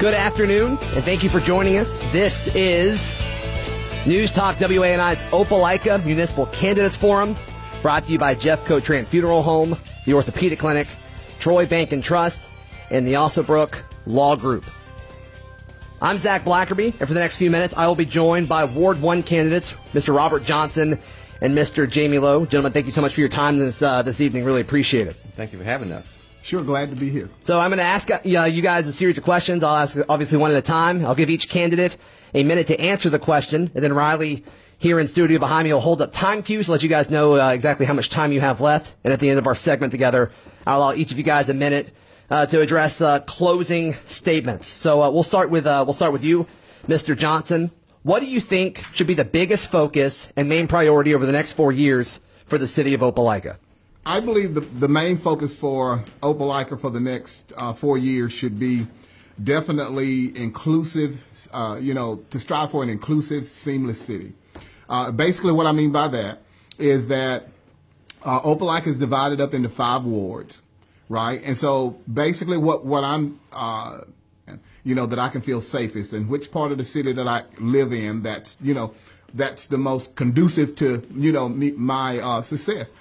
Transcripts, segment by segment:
Good afternoon, and thank you for joining us. This is News Talk WANI's Opelika Municipal Candidates Forum, brought to you by Jeffcoat Trent Funeral Home, the Orthopedic Clinic, Troy Bank and Trust, and the Alsobrook Law Group. I'm Zach Blackerby, and for the next few minutes, I will be joined by Ward 1 candidates, Mr. Robert Johnson and Mr. Jamie Lowe. Gentlemen, thank you so much for your time this, uh, this evening. Really appreciate it. Thank you for having us. Sure, glad to be here. So I'm going to ask uh, you guys a series of questions. I'll ask obviously one at a time. I'll give each candidate a minute to answer the question, and then Riley here in studio behind me will hold up time cues to let you guys know uh, exactly how much time you have left. And at the end of our segment together, I'll allow each of you guys a minute uh, to address uh, closing statements. So uh, we'll start with uh, we'll start with you, Mr. Johnson. What do you think should be the biggest focus and main priority over the next four years for the city of Opelika? I believe the, the main focus for Opelika for the next uh, four years should be definitely inclusive, uh, you know, to strive for an inclusive, seamless city. Uh, basically, what I mean by that is that uh, Opelika is divided up into five wards, right? And so basically what, what I'm, uh, you know, that I can feel safest and which part of the city that I live in that's, you know, that's the most conducive to, you know, me, my uh, success.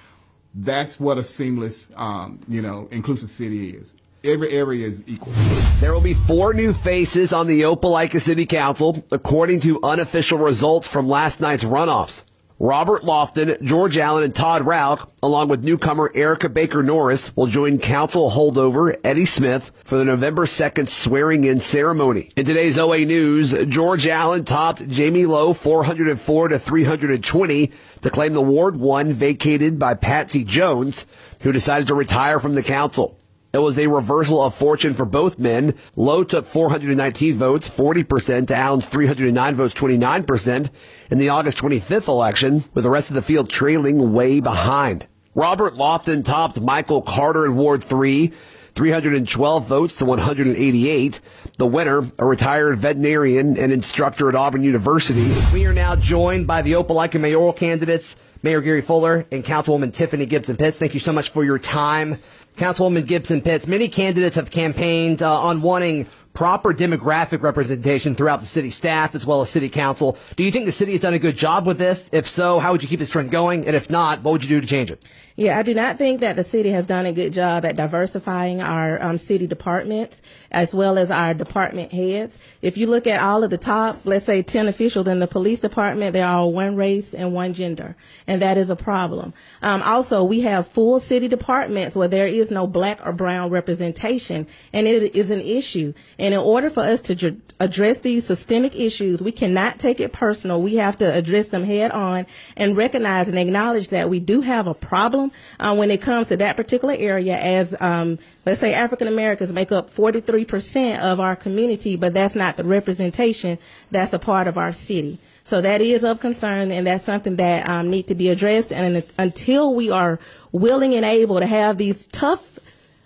That's what a seamless, um, you know, inclusive city is. Every area is equal. There will be four new faces on the Opelika City Council, according to unofficial results from last night's runoffs. Robert Lofton, George Allen, and Todd Rauch, along with newcomer Erica Baker Norris, will join council holdover Eddie Smith for the November 2nd swearing in ceremony. In today's OA News, George Allen topped Jamie Lowe 404 to 320 to claim the Ward 1 vacated by Patsy Jones, who decided to retire from the council. It was a reversal of fortune for both men. Lowe took 419 votes, 40% to Allen's 309 votes, 29% in the August 25th election, with the rest of the field trailing way behind. Robert Lofton topped Michael Carter in Ward 3, 312 votes to 188. The winner, a retired veterinarian and instructor at Auburn University. We are now joined by the Opelika mayoral candidates, Mayor Gary Fuller and Councilwoman Tiffany Gibson Pitts. Thank you so much for your time. Councilwoman Gibson Pitts, many candidates have campaigned uh, on wanting proper demographic representation throughout the city staff as well as city council. Do you think the city has done a good job with this? If so, how would you keep this trend going? And if not, what would you do to change it? Yeah, I do not think that the city has done a good job at diversifying our um, city departments as well as our department heads. If you look at all of the top, let's say 10 officials in the police department, they're all one race and one gender, and that is a problem. Um, also, we have full city departments where there is no black or brown representation, and it is an issue. And in order for us to dr- address these systemic issues, we cannot take it personal. We have to address them head on and recognize and acknowledge that we do have a problem uh, when it comes to that particular area as um, let's say African Americans make up 43% of our community, but that's not the representation that's a part of our city. So that is of concern, and that's something that um, need to be addressed. And until we are willing and able to have these tough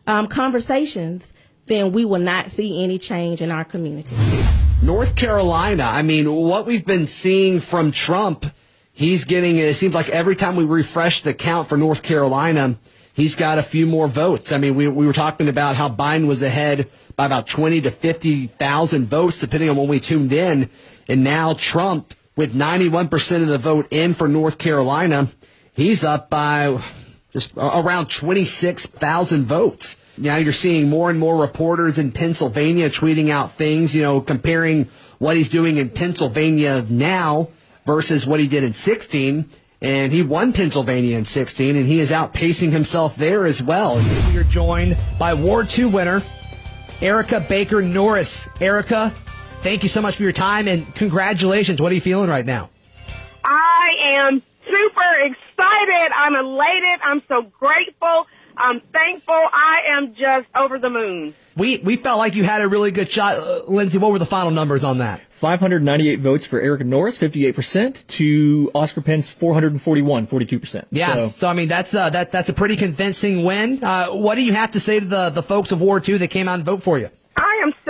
um, conversations, then we will not see any change in our community. North Carolina, I mean, what we've been seeing from Trump, he's getting, it seems like every time we refresh the count for North Carolina, he's got a few more votes. I mean, we, we were talking about how Biden was ahead by about 20 to 50,000 votes, depending on when we tuned in. And now Trump, with 91% of the vote in for North Carolina, he's up by just around 26,000 votes. Now you're seeing more and more reporters in Pennsylvania tweeting out things, you know, comparing what he's doing in Pennsylvania now versus what he did in 16. And he won Pennsylvania in 16, and he is outpacing himself there as well. We are joined by War 2 winner, Erica Baker Norris. Erica, thank you so much for your time, and congratulations. What are you feeling right now? I am super excited. I'm elated. I'm so grateful. I'm thankful. I am just over the moon. We we felt like you had a really good shot, uh, Lindsay. What were the final numbers on that? 598 votes for Erica Norris, 58% to Oscar Pence, 441, 42%. Yeah. So, so I mean, that's uh, that that's a pretty convincing win. Uh, what do you have to say to the the folks of War Two that came out and vote for you?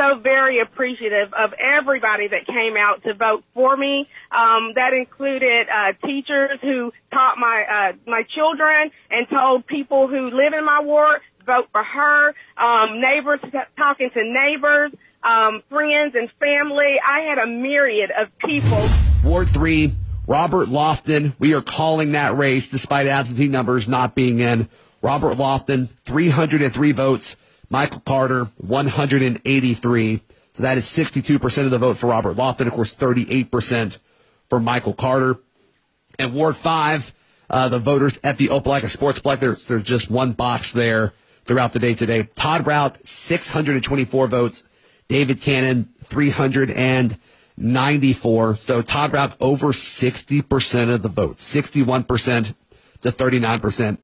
So very appreciative of everybody that came out to vote for me. Um, that included uh, teachers who taught my uh, my children and told people who live in my ward vote for her. Um, neighbors talking to neighbors. um, friends and family. I had a myriad of people. Ward 3, Robert Lofton. We are calling that race despite absentee numbers not being in. Robert Lofton, 303 votes. Michael Carter, 183. So that is 62% of the vote for Robert Lofton. Of course, 38% for Michael Carter. And Ward 5, uh, the voters at the Opelika Sportsplex, there's, there's just one box there throughout the day today. Todd Rauch, 624 votes. David Cannon, 394. So Todd Rauch over 60% of the vote, 61% to 39%.